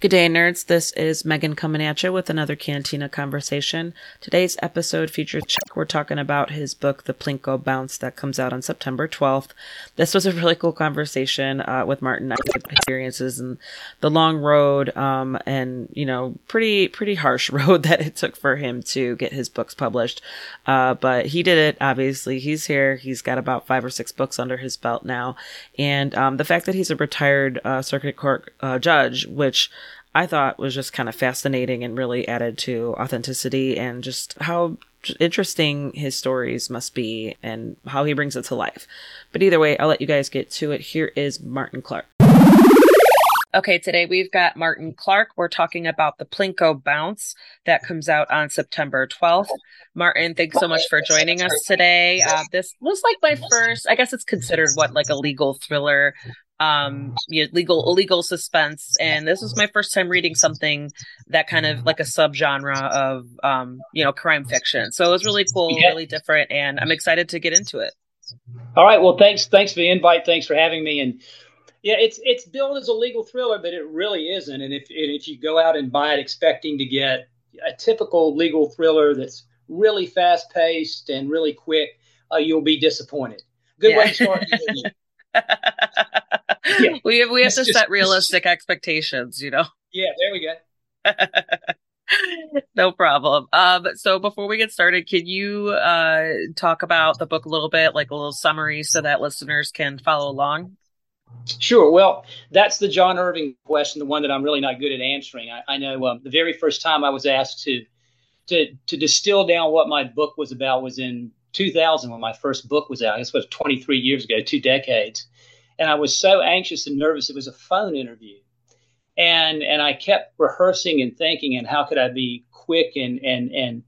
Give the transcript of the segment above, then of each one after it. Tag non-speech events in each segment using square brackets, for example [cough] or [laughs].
Good day, nerds. This is Megan coming at you with another Cantina conversation. Today's episode features Chuck. We're talking about his book, The Plinko Bounce, that comes out on September 12th. This was a really cool conversation uh, with Martin experiences and the long road, um, and you know, pretty pretty harsh [laughs] road that it took for him to get his books published. Uh, but he did it. Obviously, he's here. He's got about five or six books under his belt now, and um, the fact that he's a retired uh, circuit court uh, judge, which I thought was just kind of fascinating and really added to authenticity and just how interesting his stories must be and how he brings it to life. But either way, I'll let you guys get to it. Here is Martin Clark. Okay, today we've got Martin Clark. We're talking about the Plinko Bounce that comes out on September 12th. Martin, thanks so much for joining us today. Uh, this was like my first, I guess it's considered what, like a legal thriller um you know, legal illegal suspense. And this was my first time reading something that kind of like a subgenre of um you know crime fiction. So it was really cool yeah. really different and i'm excited to get into it. All right. Well thanks thanks for the invite. Thanks for having me. And yeah it's it's billed as a legal thriller but it really isn't. And if if you go out and buy it expecting to get a typical legal thriller that's really fast paced and really quick uh, you'll be disappointed. Good yeah. way to start [laughs] yeah. [laughs] we have we have to set realistic expectations, you know. Yeah, there we go. [laughs] no problem. Um, so before we get started, can you uh talk about the book a little bit, like a little summary, so that listeners can follow along? Sure. Well, that's the John Irving question, the one that I'm really not good at answering. I, I know um, the very first time I was asked to to to distill down what my book was about was in 2000 when my first book was out. This was 23 years ago, two decades and I was so anxious and nervous. It was a phone interview, and and I kept rehearsing and thinking, and how could I be quick and and and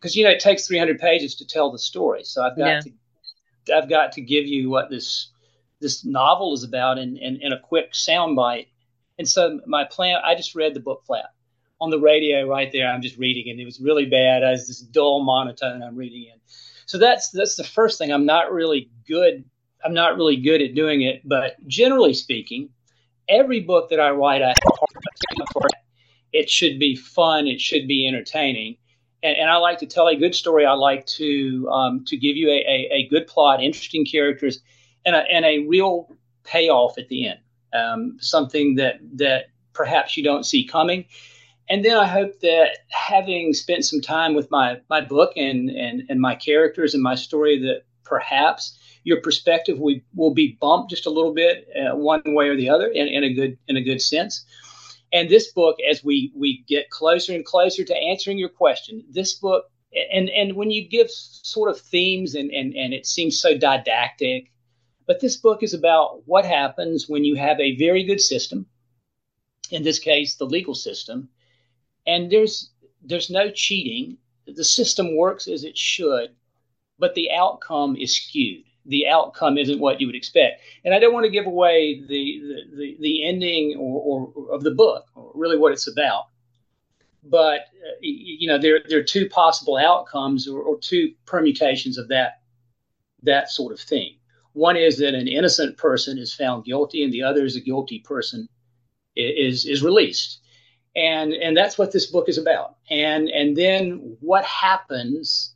because you know it takes 300 pages to tell the story, so I've got yeah. to I've got to give you what this this novel is about in, in, in a quick soundbite. And so my plan, I just read the book flat on the radio right there. I'm just reading it. It was really bad. I was this dull monotone I'm reading in. So that's that's the first thing. I'm not really good I'm not really good at doing it, but generally speaking, every book that I write, I it should be fun, it should be entertaining, and, and I like to tell a good story. I like to um, to give you a, a, a, good plot, interesting characters, and a, and a real payoff at the end, um, something that that perhaps you don't see coming. And then I hope that having spent some time with my my book and and, and my characters and my story, that perhaps your perspective will, will be bumped just a little bit uh, one way or the other in, in a good in a good sense. And this book, as we we get closer and closer to answering your question, this book and and when you give sort of themes and and and it seems so didactic, but this book is about what happens when you have a very good system, in this case the legal system, and there's there's no cheating. The system works as it should, but the outcome is skewed the outcome isn't what you would expect. And I don't want to give away the the, the, the ending or, or, of the book, or really what it's about. But uh, you know, there there are two possible outcomes or, or two permutations of that that sort of thing. One is that an innocent person is found guilty, and the other is a guilty person is is released. And and that's what this book is about. And and then what happens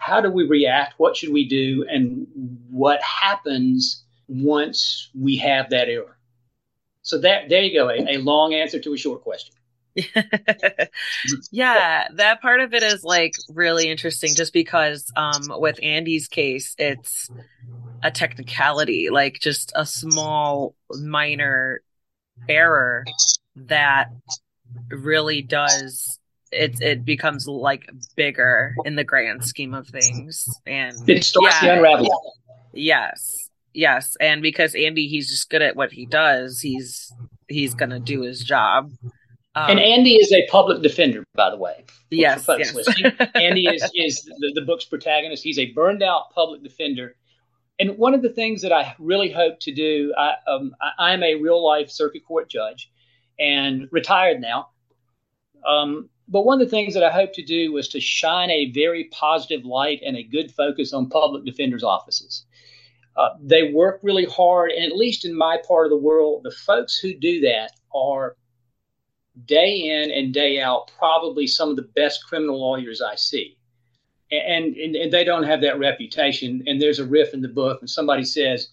how do we react? What should we do? And what happens once we have that error? So that there you go, a, a long answer to a short question. [laughs] yeah, that part of it is like really interesting just because um with Andy's case it's a technicality, like just a small minor error that really does it it becomes like bigger in the grand scheme of things. And it starts yeah, to unravel. Yes. Yes. And because andy he's just good at what he does he's he's gonna do his job. Um, and Andy is a public defender, by the way. Yes, yes. [laughs] Andy is is the, the book's protagonist. He's a burned out public defender, and one of the things that I really hope to do, I, um, I am a real life circuit court judge, and retired now. Um, but one of the things that I hope to do was to shine a very positive light and a good focus on public defenders' offices. Uh, they work really hard, and at least in my part of the world, the folks who do that are day in and day out, probably some of the best criminal lawyers I see. And, and, and they don't have that reputation. And there's a riff in the book, and somebody says,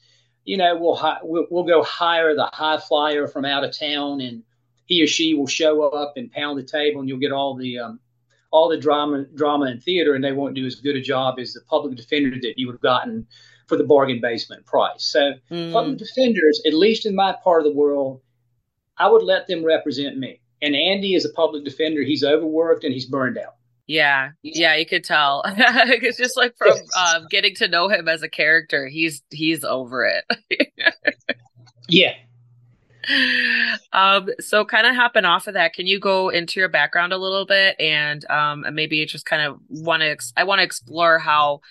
you know, we'll, hi- we'll, we'll go hire the high flyer from out of town, and he or she will show up and pound the table, and you'll get all the um, all the drama drama and theater, and they won't do as good a job as the public defender that you would have gotten for the bargain basement price. So mm. public defenders, at least in my part of the world, I would let them represent me. And Andy is a public defender. He's overworked and he's burned out. Yeah, yeah, you could tell. [laughs] it's just like from [laughs] um, getting to know him as a character, he's he's over it. [laughs] yeah. Um. So, kind of hopping off of that, can you go into your background a little bit and um maybe just kind of want to ex- I want to explore how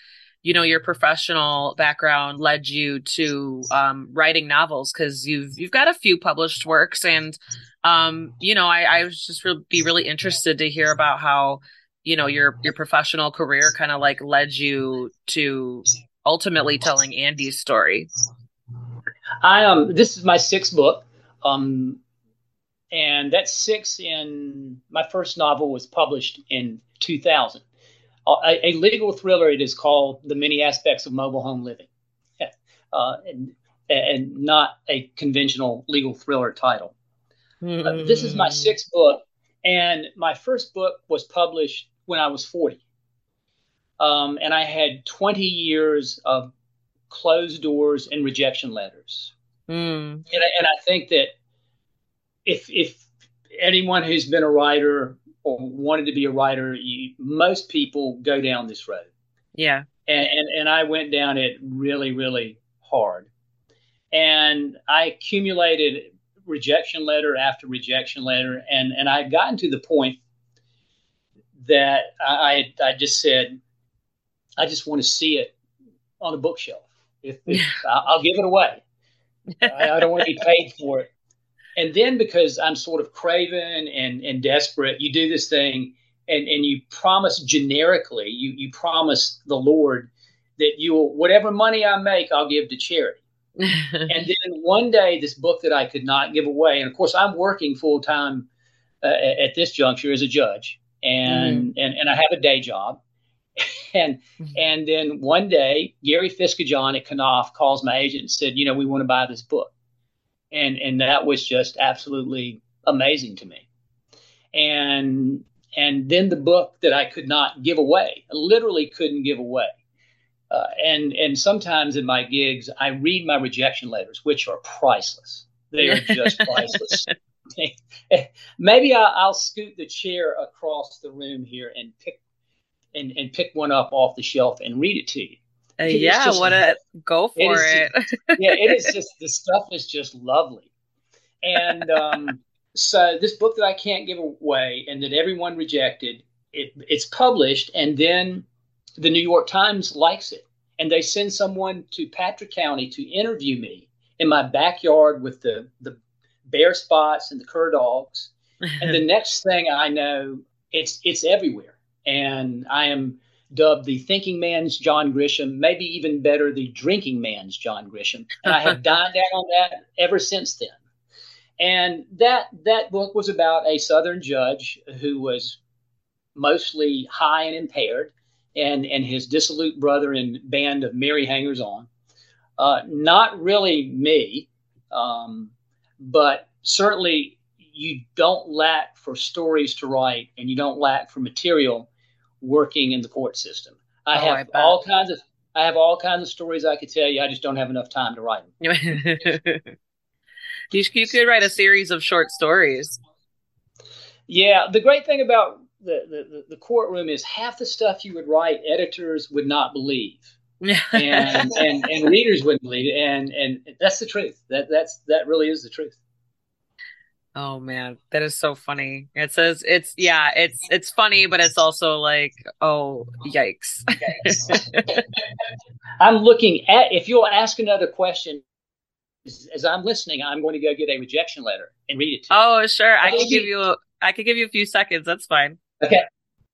you know your professional background led you to um, writing novels because you've you've got a few published works and um, you know I, I was just re- be really interested to hear about how you know your your professional career kind of like led you to ultimately telling Andy's story. I um this is my sixth book. Um and that's six in my first novel was published in 2000 a, a, legal thriller. It is called The Many Aspects of Mobile Home Living, [laughs] uh, and, and, not a conventional legal thriller title. Mm-hmm. Uh, this is my sixth book, and my first book was published when I was 40. Um, and I had 20 years of closed doors and rejection letters. Mm. And, I, and I think that if, if anyone who's been a writer or wanted to be a writer, you, most people go down this road. Yeah. And, and, and I went down it really, really hard. And I accumulated rejection letter after rejection letter. And, and I had gotten to the point that I, I just said, I just want to see it on a bookshelf. If, if I'll give it away. I, I don't want to be paid for it and then because I'm sort of craven and, and desperate, you do this thing and, and you promise generically, you, you promise the Lord that you'll, whatever money I make, I'll give to charity. [laughs] and then one day, this book that I could not give away, and of course, I'm working full time uh, at this juncture as a judge, and, mm-hmm. and and I have a day job, [laughs] and mm-hmm. and then one day, Gary Fisketjon at Knopf calls my agent and said, you know, we want to buy this book, and and that was just absolutely amazing to me. And and then the book that I could not give away, I literally couldn't give away. Uh, and and sometimes in my gigs, I read my rejection letters, which are priceless. They are just [laughs] priceless. [laughs] Maybe I'll, I'll, scoot the chair across the room here and pick and, and pick one up off the shelf and read it to you. Uh, yeah, what a go for it. it. Just, yeah, it is just the stuff is just lovely. And um, so this book that I can't give away and that everyone rejected, it, it's published, and then the New York Times likes it, and they send someone to Patrick County to interview me in my backyard with the the bare spots and the cur dogs. and the [laughs] next thing I know, it's it's everywhere, and I am dubbed the thinking man's John Grisham, maybe even better, the drinking man's John Grisham. And I have [laughs] dined down on that ever since then. And that that book was about a Southern judge who was mostly high and impaired, and and his dissolute brother and band of merry hangers on. Uh, not really me, um, but certainly you don't lack for stories to write, and you don't lack for material working in the court system. I oh, have I all kinds of I have all kinds of stories I could tell you. I just don't have enough time to write them. [laughs] you, you could write a series of short stories. Yeah, the great thing about the, the, the courtroom is half the stuff you would write, editors would not believe. [laughs] and, and and readers wouldn't believe it, and and that's the truth. That that's that really is the truth. Oh man, that is so funny. It says it's yeah, it's it's funny, but it's also like, oh yikes. [laughs] I'm looking at if you'll ask another question as, as, I'm listening, I'm going to go get a rejection letter and read it to you. Oh, sure. I can give you a, I can give you a few seconds. That's fine. Okay.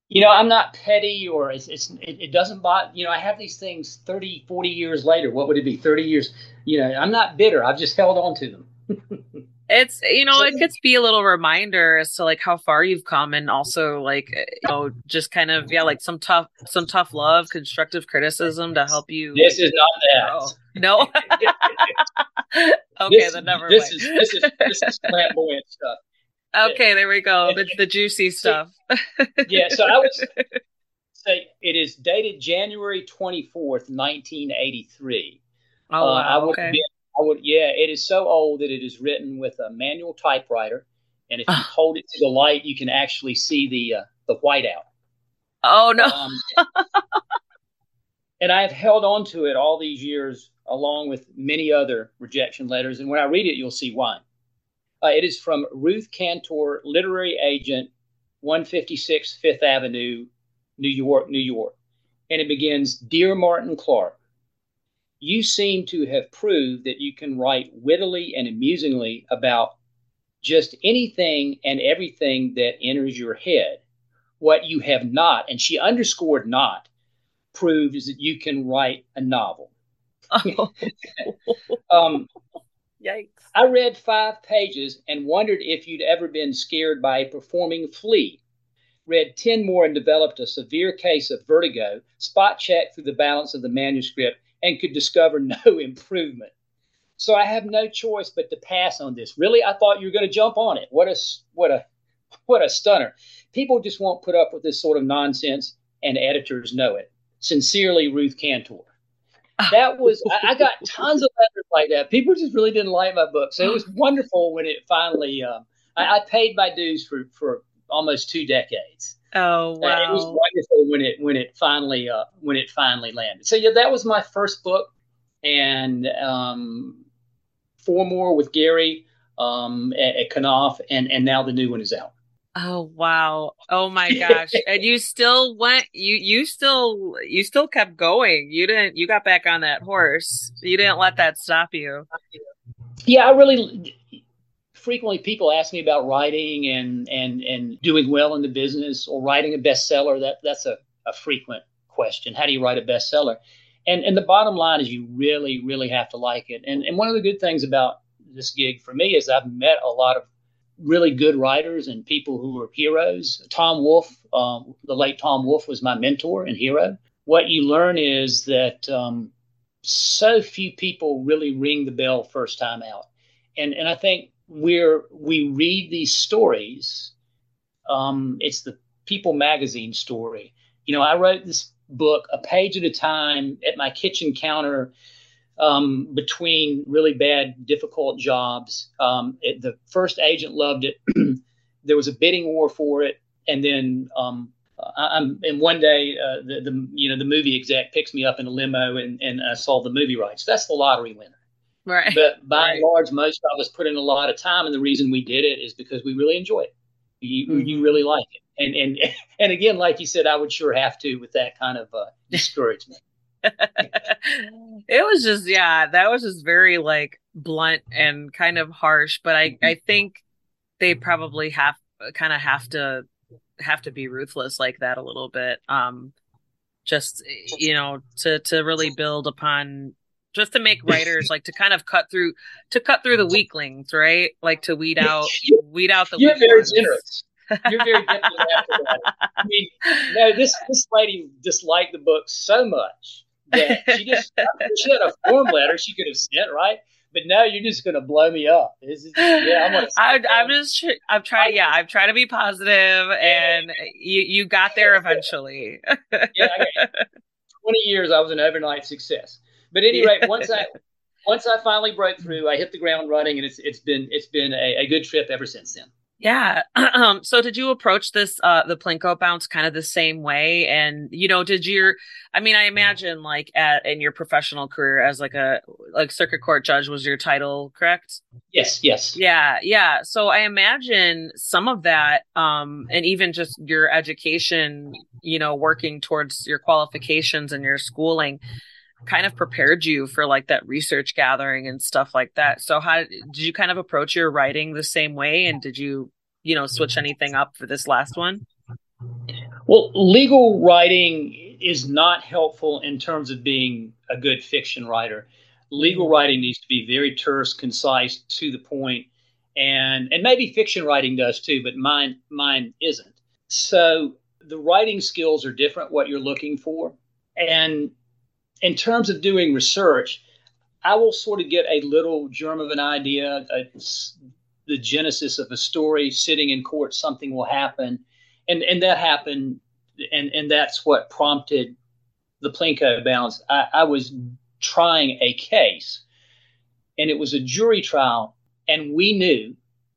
You know, I'm not petty or it's, it's it, it doesn't bother, you know, I have these things 30, 40 years later. What would it be? 30 years. You know, I'm not bitter. I've just held on to them. [laughs] it's you know it could be a little reminder as to like how far you've come and also like you know just kind of yeah like some tough some tough love constructive criticism to help you this is not that. No. [laughs] [laughs] Okay this, then never this mind. is this is this is flamboyant stuff. Okay there we go the, the juicy stuff. yeah so i was [laughs] say it is dated january 24th 1983 oh wow, uh, I would okay. be, I would, yeah, it is so old that it is written with a manual typewriter, and if you Ah. hold it to the light, you can actually see the uh, the whiteout. oh no Um, and I have held on to it all these years, along with many other rejection letters. And when I read it, you'll see why. Uh, it is from Ruth Cantor, literary agent, 156 Fifth Avenue, New York, New York. And it begins Dear Martin Clark, you seem to have proved that you can write wittily and amusingly about just anything and everything that enters your head. What you have not, and she underscored not, proved is that you can write a novel. [laughs] Um, yikes I read five pages and wondered if you'd ever been scared by a performing flea. Read 10 more and developed a severe case of vertigo, spot checked through the balance of the manuscript, and could discover [laughs] no improvement. So I have no choice but to pass on this. Really, I thought you were going to jump on it. What a what a [laughs] what a stunner. People just won't put up with this sort of nonsense, and editors know it. Sincerely, Ruth Cantor. That was I, I got [laughs] tons of letters like that. People just really didn't like my book, so it was wonderful when it finally. Uh, I, I paid my dues for for almost two decades. Oh Uh, it was wonderful when it when it finally uh, when it finally landed. So yeah, that was my first book, and um, four more with Gary um, at, at Knopf, and and now the new one is out. Oh wow. Oh my [laughs] gosh. And you still went you you still you still kept going. You didn't you got back on that horse. You didn't let that stop you. Yeah, I really frequently people ask me about writing and and and doing well in the business or writing a bestseller. That that's a, a frequent question. How do you write a bestseller? And and the bottom line is you really really have to like it. And and one of the good things about this gig for me is I've met a lot of really good writers and people who are heroes. Tom Wolfe, um, the late Tom Wolfe, was my mentor and hero. What you learn is that um, so few people really ring the bell first time out, and and I think we're we read these stories. Um, it's the People magazine story. You know, I wrote this book a page at a time at my kitchen counter um, between really bad, difficult jobs. Um, it, the first agent loved it. [clears throat] there was a bidding war for it, and then um, I, am and one day uh, the, the you know the movie exec picks me up in a limo and and I sold the movie rights. That's the lottery winner. Right. But by Right. and large, most of us put in a lot of time, and the reason we did it is because we really enjoy it. You, Mhm. you really like it, and and [laughs] and again, like you said, I would sure have to with that kind of uh, [laughs] discouragement. it was just yeah, that was just very like blunt and kind of harsh, but I I think they probably have kind of have to have to be ruthless like that a little bit. Um just you know to to really build upon just to make writers like to kind of cut through to cut through the weaklings, right? Like to weed out weed out the You're very ones. generous. You're very generous. after that. I mean, no, this this lady disliked the book so much that she just [laughs] she had a form letter she could have sent, right? But no, you're just going to blow me up. This is, yeah, I'm gonna. I, [laughs] I'm just, I'm trying, yeah, I'm trying to be positive, and you, you got there eventually. yeah, I got [laughs] 20 years I was an overnight success. But at any rate, once I once I finally broke through, I hit the ground running, and it's it's been it's been a, a good trip ever since then. Yeah. [clears throat] Um, so did you approach this, uh, the Plinko bounce kind of the same way? And, you know, did your, I mean, I imagine like at, in your professional career as like a, like circuit court judge was your title, correct? Yes, yes. Yeah. Yeah. So I imagine some of that, um, and even just your education, you know, working towards your qualifications and your schooling kind of prepared you for like that research gathering and stuff like that. So how did you kind of approach your writing the same way and did you, you know, switch anything up for this last one? Well, legal writing is not helpful in terms of being a good fiction writer. Legal mm-hmm. writing needs to be very terse, concise, to the point, and and maybe fiction writing does too, but mine mine isn't. So the writing skills are different. What you're looking for, and in terms of doing research, I will sort of get a little germ of an idea, a, the genesis of a story. Sitting in court, something will happen, and and that happened, and and that's what prompted the Plinko bounce. I, I was trying a case, and it was a jury trial, and we knew,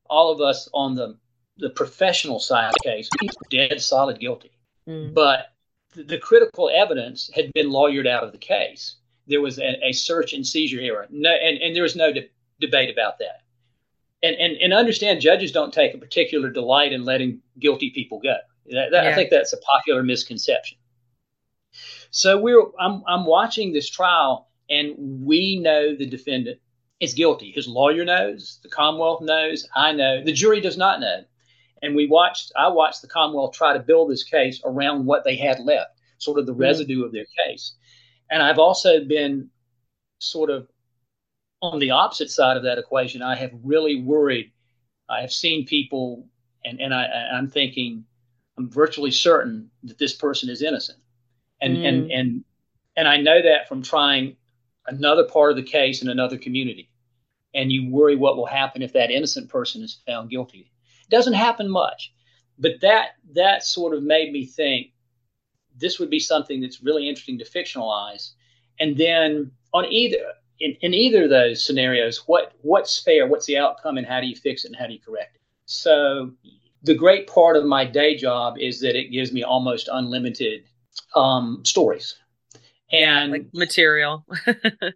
all of us on the the professional side of the case, he's dead solid guilty. Mm. But the critical evidence had been lawyered out of the case. There was a, a search and seizure error, no, and, and there was no de- debate about that. And, and and understand judges don't take a particular delight in letting guilty people go. That, that, yeah. I think that's a popular misconception. So we're I'm I'm watching this trial, and we know the defendant is guilty. His lawyer knows, the Commonwealth knows, I know, the jury does not know and we watched i watched the commonwealth try to build this case around what they had left sort of the mm-hmm. residue of their case. And i've also been sort of on the opposite side of that equation. I have really worried i have seen people and, and I, i'm thinking i'm virtually certain that this person is innocent. And mm. and and and i know that from trying another part of the case in another community. And you worry what will happen if that innocent person is found guilty doesn't happen much, but that that sort of made me think this would be something that's really interesting to fictionalize. And then on either in, in either of those scenarios, what what's fair, what's the outcome, and how do you fix it and how do you correct it? So the great part of my day job is that it gives me almost unlimited um, stories and like material. [laughs]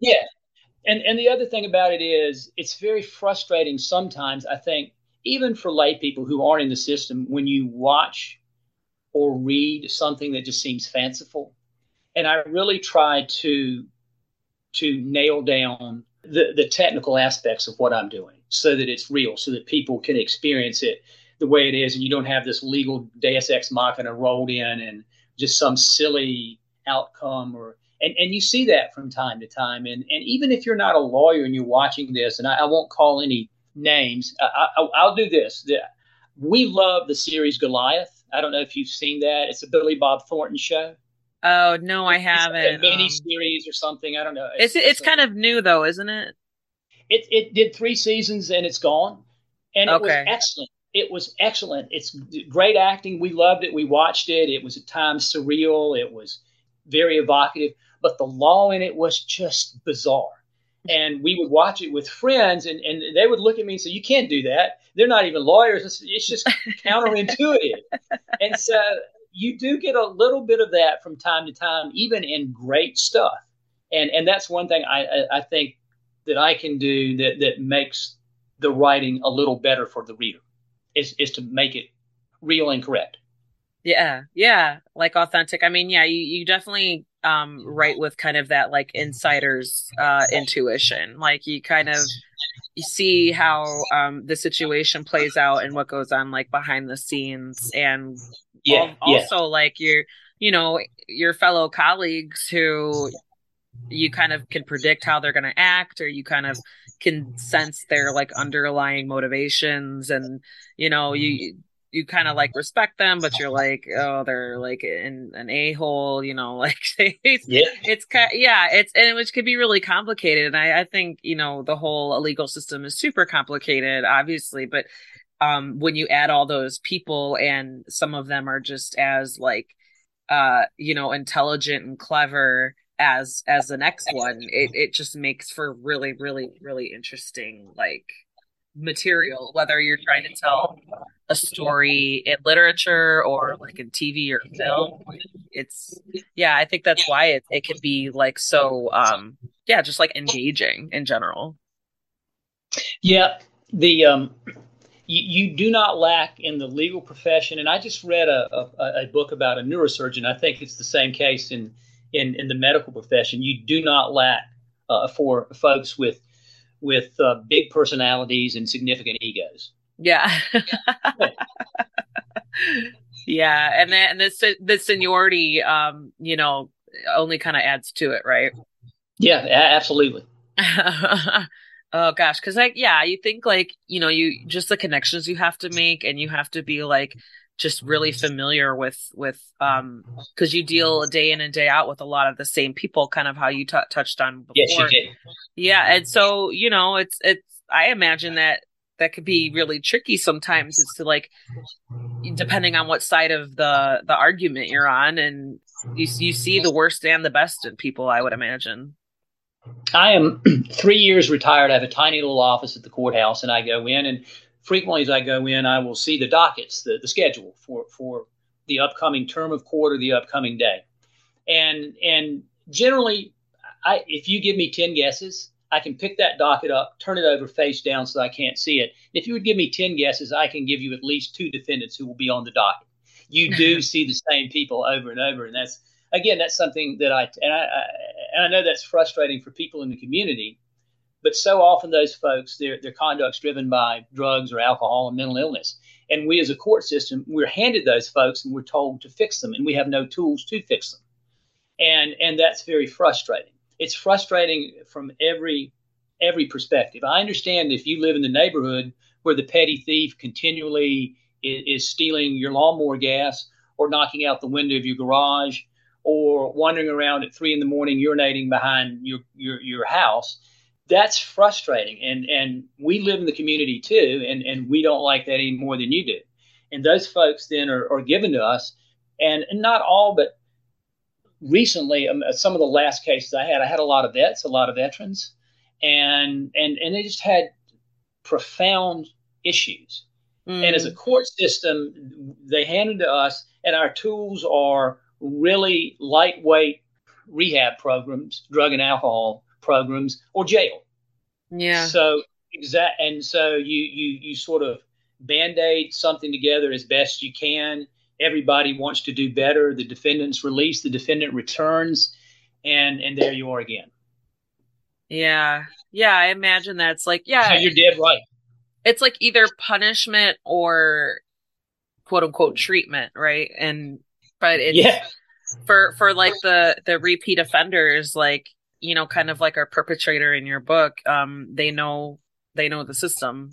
yeah, and and the other thing about it is it's very frustrating sometimes. I think even for lay people who aren't in the system, when you watch or read something that just seems fanciful, and I really try to to nail down the, the technical aspects of what I'm doing so that it's real, so that people can experience it the way it is, and you don't have this legal Deus ex machina rolled in and just some silly outcome or and, and you see that from time to time. And and even if you're not a lawyer and you're watching this, and I, I won't call any names. I, will do this. We love the series Goliath. I don't know if you've seen that. It's a Billy Bob Thornton show. Oh no, I haven't. It's a mini um, series or something. I don't know. It's it's, it's kind of new though, isn't it? It it did three seasons and it's gone, and it okay. was excellent. It was excellent. It's great acting. We loved it. We watched it. It was at times surreal. It was very evocative, but the law in it was just bizarre and we would watch it with friends and, and they would look at me and say you can't do that. They're not even lawyers. It's, it's just [laughs] counterintuitive. And so you do get a little bit of that from time to time even in great stuff. And and that's one thing i i, I think that i can do that that makes the writing a little better for the reader is is to make it real and correct yeah yeah like authentic. I mean yeah you, you definitely um write with kind of that like insider's uh intuition. Like you kind of you see how um the situation plays out and what goes on like behind the scenes and yeah, also yeah. like your you know your fellow colleagues who you kind of can predict how they're going to act or you kind of can sense their like underlying motivations and you know you you kind of like respect them, but you're like, oh, they're like in an a hole, you know, [laughs] like it's, yeah, it's kind, yeah, it's and which could be really complicated. And I, I think you know the whole legal system is super complicated, obviously, but um, when you add all those people and some of them are just as like, uh, you know, intelligent and clever as as the next one, it it just makes for really, really, really interesting like material, whether you're trying to tell a story in literature or like in TV or film. It's yeah, I think that's why it, it can be like so um yeah, just like engaging in general. Yeah. The um you, do not lack in the legal profession, and I just read a, a, a book about a neurosurgeon. I think it's the same case in in, in the medical profession. You do not lack uh, for folks with with uh, big personalities and significant egos. Yeah. yeah, and then and this the seniority, um, you know, only kind of adds to it, right? Yeah, absolutely. [laughs] Oh gosh, because like yeah, you think like you know you just the connections you have to make, and you have to be like just really familiar with with um because you deal day in and day out with a lot of the same people, kind of how you t- touched on before. Yes, you did. Yeah, and so you know it's it's I imagine that that could be really tricky sometimes. It's to like depending on what side of the the argument you're on, and you you see the worst and the best in people. I would imagine. I am [clears throat] three years retired. I have a tiny little office at the courthouse, and I go in, and frequently as I go in, I will see the dockets, the, the schedule for for the upcoming term of court or the upcoming day, and and generally, I if you give me ten guesses, I can pick that docket up, turn it over face down so I can't see it. If you would give me ten guesses, I can give you at least two defendants who will be on the docket. You do [laughs] see the same people over and over, and that's again, that's something that I and I, I and I know that's frustrating for people in the community, but so often those folks their their conduct's driven by drugs or alcohol and mental illness, and we as a court system we're handed those folks and we're told to fix them, and we have no tools to fix them, and and that's very frustrating. It's frustrating from every every perspective. I understand if you live in the neighborhood where the petty thief continually is, is stealing your lawnmower gas or knocking out the window of your garage or wandering around at three in the morning urinating behind your your, your house that's frustrating. And and we live in the community too and and we don't like that any more than you do. And those folks then are, are given to us and, and not all but recently um, some of the last cases i had i had a lot of vets a lot of veterans and and and they just had profound issues. Mm. and as a court system they handed to us and our tools are really lightweight rehab programs, drug and alcohol programs, or jail. Yeah. So exact, and so you you you sort of band aid something together as best you can. Everybody wants to do better. The defendant's released, the defendant returns, and and there you are again. Yeah, yeah. I imagine that's like yeah. So you're dead right. It's like either punishment or quote unquote treatment, right? And but it's yeah. for for like the the repeat offenders like you know kind of like our perpetrator in your book um they know they know the system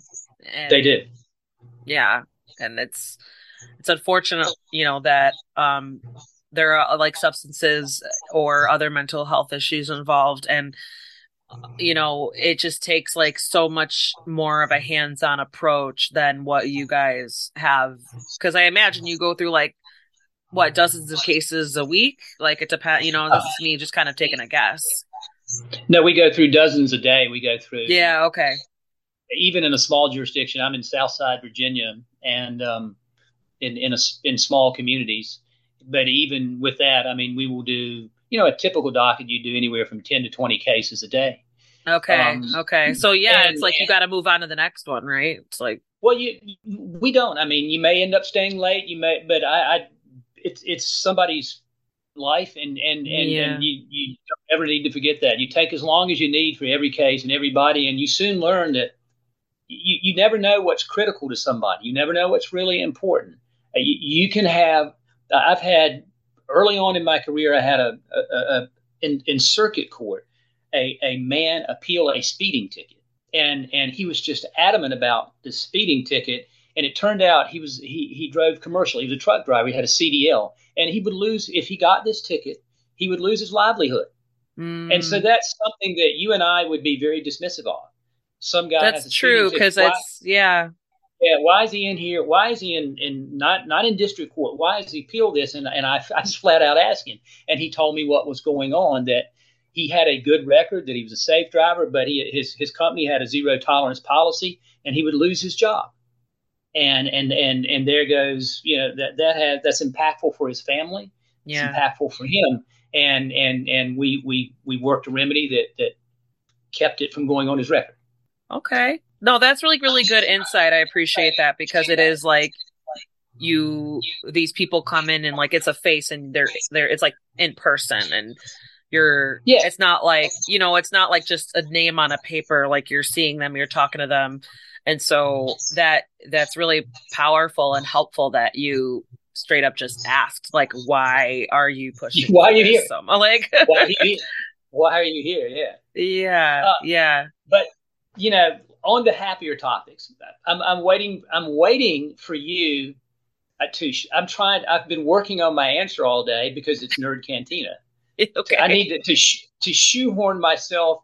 and, they did yeah and it's it's unfortunate you know that um there are like substances or other mental health issues involved and you know it just takes like so much more of a hands-on approach than what you guys have because i imagine you go through like what dozens of cases a week? Like it depends. You know, this is me just kind of taking a guess. No, we go through dozens a day. We go through. Yeah. Okay. Even in a small jurisdiction, I'm in Southside Virginia, and um, in in a, in small communities. But even with that, I mean, we will do. You know, a typical docket you do anywhere from ten to twenty cases a day. Okay. Um, okay. So yeah, and, it's like you got to move on to the next one, right? It's like. Well, you we don't. I mean, you may end up staying late. You may, but I, I it's it's somebody's life and and and, yeah. and you, you don't ever need to forget that you take as long as you need for every case and everybody and you soon learn that you, you never know what's critical to somebody you never know what's really important uh, you, you can have i've had early on in my career i had a, a, a in, in circuit court a, a man appeal a speeding ticket and and he was just adamant about the speeding ticket and it turned out he was he he drove commercial. He was a truck driver. He had a CDL, and he would lose if he got this ticket. He would lose his livelihood. Mm. And so that's something that you and I would be very dismissive of. Some guy that's true because it's yeah. Yeah, why is he in here? Why is he in, in not not in district court? Why is he appeal this? And and I, [laughs] I just flat out asked him, and he told me what was going on. That he had a good record, that he was a safe driver, but he his his company had a zero tolerance policy, and he would lose his job and and and and there goes you know that that has that's impactful for his family. Yeah. it's impactful for him. And and and we we we worked a remedy that that kept it from going on his record. Okay. No that's really really good insight. I appreciate that because it is like you these people come in and like it's a face and they're they're it's like in person and you're yeah. it's not like you know it's not like just a name on a paper like you're seeing them you're talking to them and so that that's really powerful and helpful that you straight up just asked like why are you pushing [laughs] why are you here so, like [laughs] why are you here why are you here yeah yeah uh, yeah but you know, on the happier topics, I'm, I'm waiting. I'm waiting for you uh, to. I'm trying. I've been working on my answer all day because it's Nerd Cantina. [laughs] okay. I need to to, to shoehorn myself.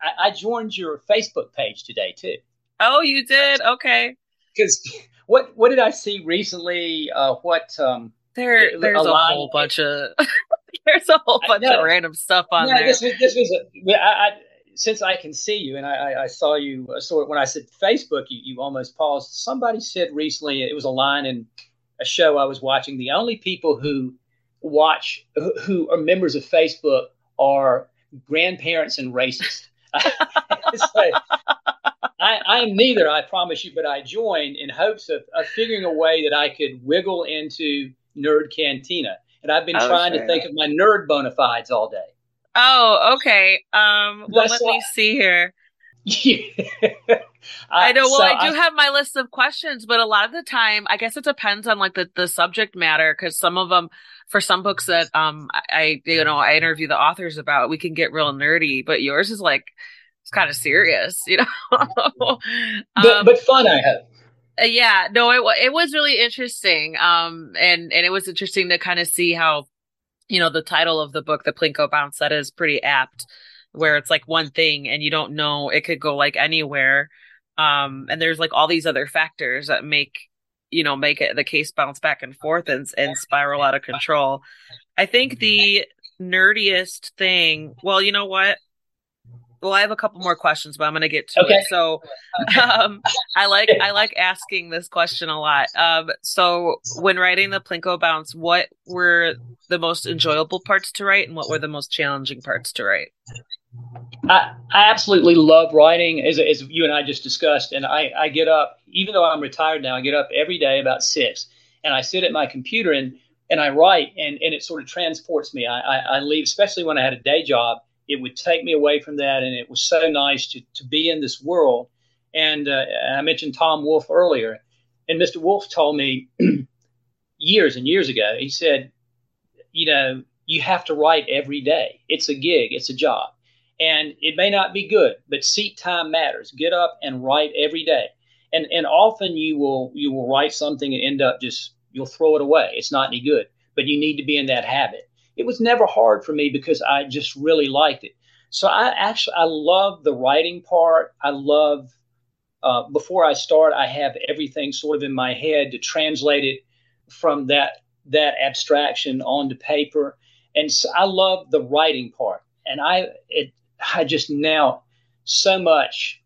I, I joined your Facebook page today too. Oh, you did? Okay. Because what what did I see recently? Uh, what um, there there's a, a whole bunch of [laughs] there's a whole bunch of random stuff on yeah, there. This was this was a, I, I, since I can see you and I, I saw you uh, so when I said Facebook, you, you almost paused. Somebody said recently it was a line in a show I was watching. The only people who watch who are members of Facebook are grandparents and racists. [laughs] so, I, I am neither, I promise you, but I joined in hopes of, of figuring a way that I could wiggle into Nerd Cantina. And I've been oh, trying sure. to think of my nerd bona fides all day. Oh, okay. Um, well, let me see here. [laughs] I know. Well, so I do I, have my list of questions, but a lot of the time, I guess it depends on like the, the subject matter. Cause some of them, for some books that, um, I, you know, I interview the authors about, we can get real nerdy, but yours is like, it's kind of serious, you know. [laughs] um, but, but fun, I hope. Uh, yeah, no, it it was really interesting. Um, and and it was interesting to kind of see how, you know, the title of the book, the Plinko Bounce, that is pretty apt, where it's like one thing and you don't know it could go like anywhere. Um, and there's like all these other factors that make you know make it the case bounce back and forth and and spiral out of control. I think the nerdiest thing. Well, you know what? Well i have a couple more questions but i'm going to get to okay. it so um, i like i [laughs] like asking this question a lot um, so when writing the plinko bounce what were the most enjoyable parts to write and what were the most challenging parts to write I, I absolutely love writing, as, as you and I just discussed. And I, I get up, even though I'm retired now, I get up every day about six, and I sit at my computer and and I write, and, and it sort of transports me. I, I, I leave, especially when I had a day job it would take me away from that. And it was so nice to, to be in this world. And uh, I mentioned Tom Wolfe earlier. And Mr. Wolfe told me [clears throat] years and years ago, he said, you know, you have to write every day. It's a gig, it's a job. And it may not be good, but seat time matters. Get up and write every day. And and often you will you will write something and end up just you'll throw it away. It's not any good. But you need to be in that habit it was never hard for me because I just really liked it. So I actually I love the writing part. I love uh, before I start, I have everything sort of in my head to translate it from that that abstraction onto paper, and so I love the writing part. And I it I just now so much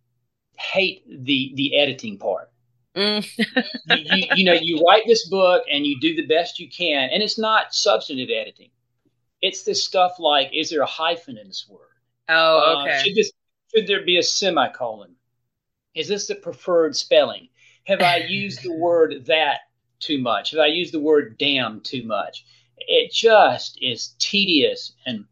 hate the the editing part. Mm. you, you, you know, you write this book and you do the best you can, and it's not substantive editing it's this stuff like, is there a hyphen in this word? Oh, uh, okay. Uh, should this should there be a semicolon? Is this the preferred spelling? Have I [laughs] used the word that too much? Have I used the word damn too much? It just is tedious and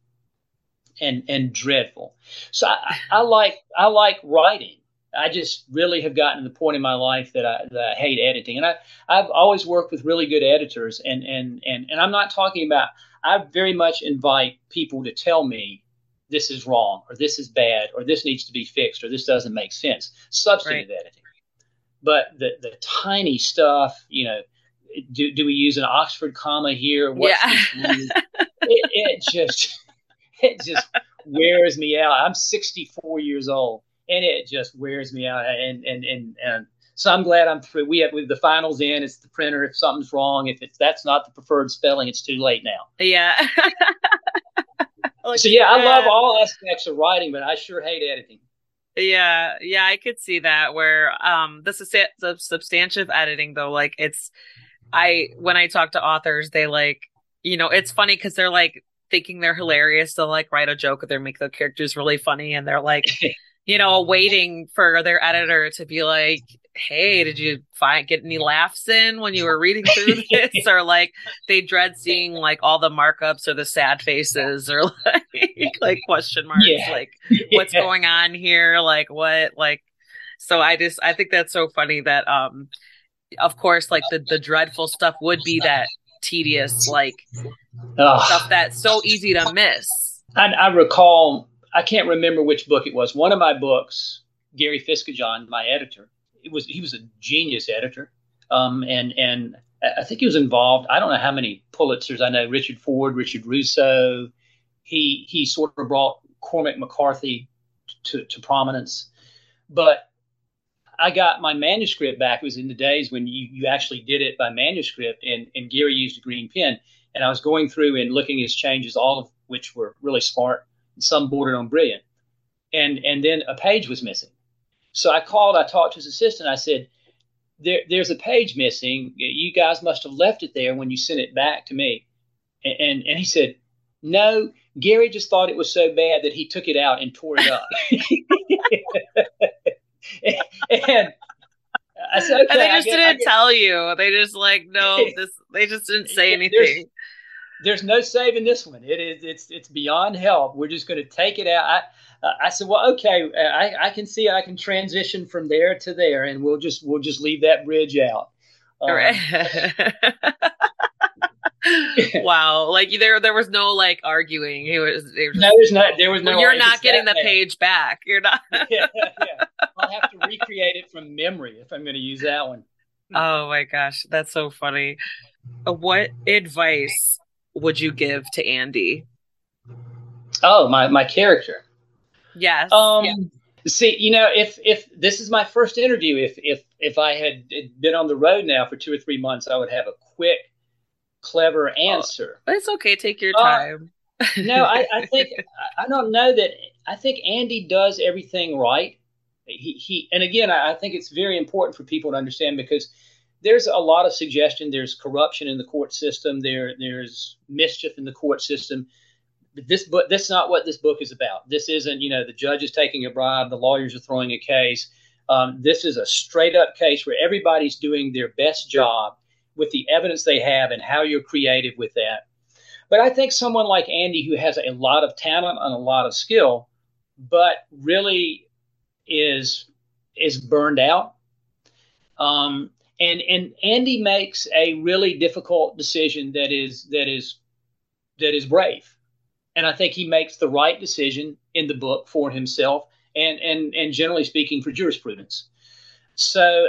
and and dreadful. So I, I like I like writing. I just really have gotten to the point in my life that I, that I hate editing, and I I've always worked with really good editors, and and and and I'm not talking about I very much invite people to tell me this is wrong or this is bad or this needs to be fixed or this doesn't make sense. Substantive right. editing. But the, the tiny stuff, you know, do, do we use an Oxford comma here? What's yeah. it, it just it just wears me out. I'm 64 years old and it just wears me out. And and and and so I'm glad I'm through. We have with the finals in. It's the printer. If something's wrong, if it's that's not the preferred spelling, it's too late now. Yeah. [laughs] so yeah, I love all aspects of writing, but I sure hate editing. Yeah, yeah, I could see that. Where um, the, the substantive editing though, like it's, I when I talk to authors, they like, you know, it's funny because they're like thinking they're hilarious. They'll like write a joke or they make the characters really funny, and they're like. [laughs] you know, waiting for their editor to be like, hey, did you find get any laughs in when you were reading through [laughs] this? or like they dread seeing like all the markups or the sad faces or [laughs] like like question marks, yeah. like [laughs] what's yeah. going on here? Like what like so I just I think that's so funny that um of course like the the dreadful stuff would be that tedious like Ugh. stuff that's so easy to miss. I, I recall I can't remember which book it was. One of my books Gary Fisketjon, my editor. It was he was a genius editor, um, and and I think he was involved. I don't know how many Pulitzers. I know Richard Ford, Richard Russo. He he sort of brought Cormac McCarthy to, to prominence, but I got my manuscript back. It was in the days when you, you actually did it by manuscript, and, and Gary used a green pen. And I was going through and looking at his changes, all of which were really smart, and some bordered on brilliant. And and then a page was missing. So I called, I talked to his assistant. I said, there, There's a page missing. You guys must have left it there when you sent it back to me. And, and, and he said, No, Gary just thought it was so bad that he took it out and tore it up. [laughs] and I said, okay, and they just didn't tell you. They just like no, [laughs] this. They just didn't say anything. There's, no saving this one. It is. It's it's beyond help. We're just going to take it out. I, uh, I said, well, okay. I, I can see I can transition from there to there, and we'll just we'll just leave that bridge out. Um, right. [laughs] wow, like there there was no like arguing. He was, was no, there's not. There was no. You're not getting the bad. page back. You're not. [laughs] yeah, yeah. I'll have to recreate it from memory if I'm going to use that one. Oh my gosh, that's so funny. Uh, what advice would you give to Andy? Oh, my my character. Yes. Um. Yeah. See, you know, if if this is my first interview, if if if I had been on the road now for two or three months, I would have a quick clever oh, answer. Oh, it's okay. Take your uh, time. Uh, no, I, I [laughs] think I don't know that. I think Andy does everything right. He, he and again, I, I think it's very important for people to understand because there's a lot of suggestion. There's corruption in the court system. There there's mischief in the court system. But this book, that's not what this book is about. This isn't, you know, the judge is taking a bribe, the lawyers are throwing a case. Um, this is a straight up case where everybody's doing their best job with the evidence they have and how you're creative with that. But I think someone like Andy, who has a lot of talent and a lot of skill, but really is is burned out. Um, and and Andy makes a really difficult decision that is that is that is brave, and I think he makes the right decision in the book for himself and and and generally speaking for jurisprudence. So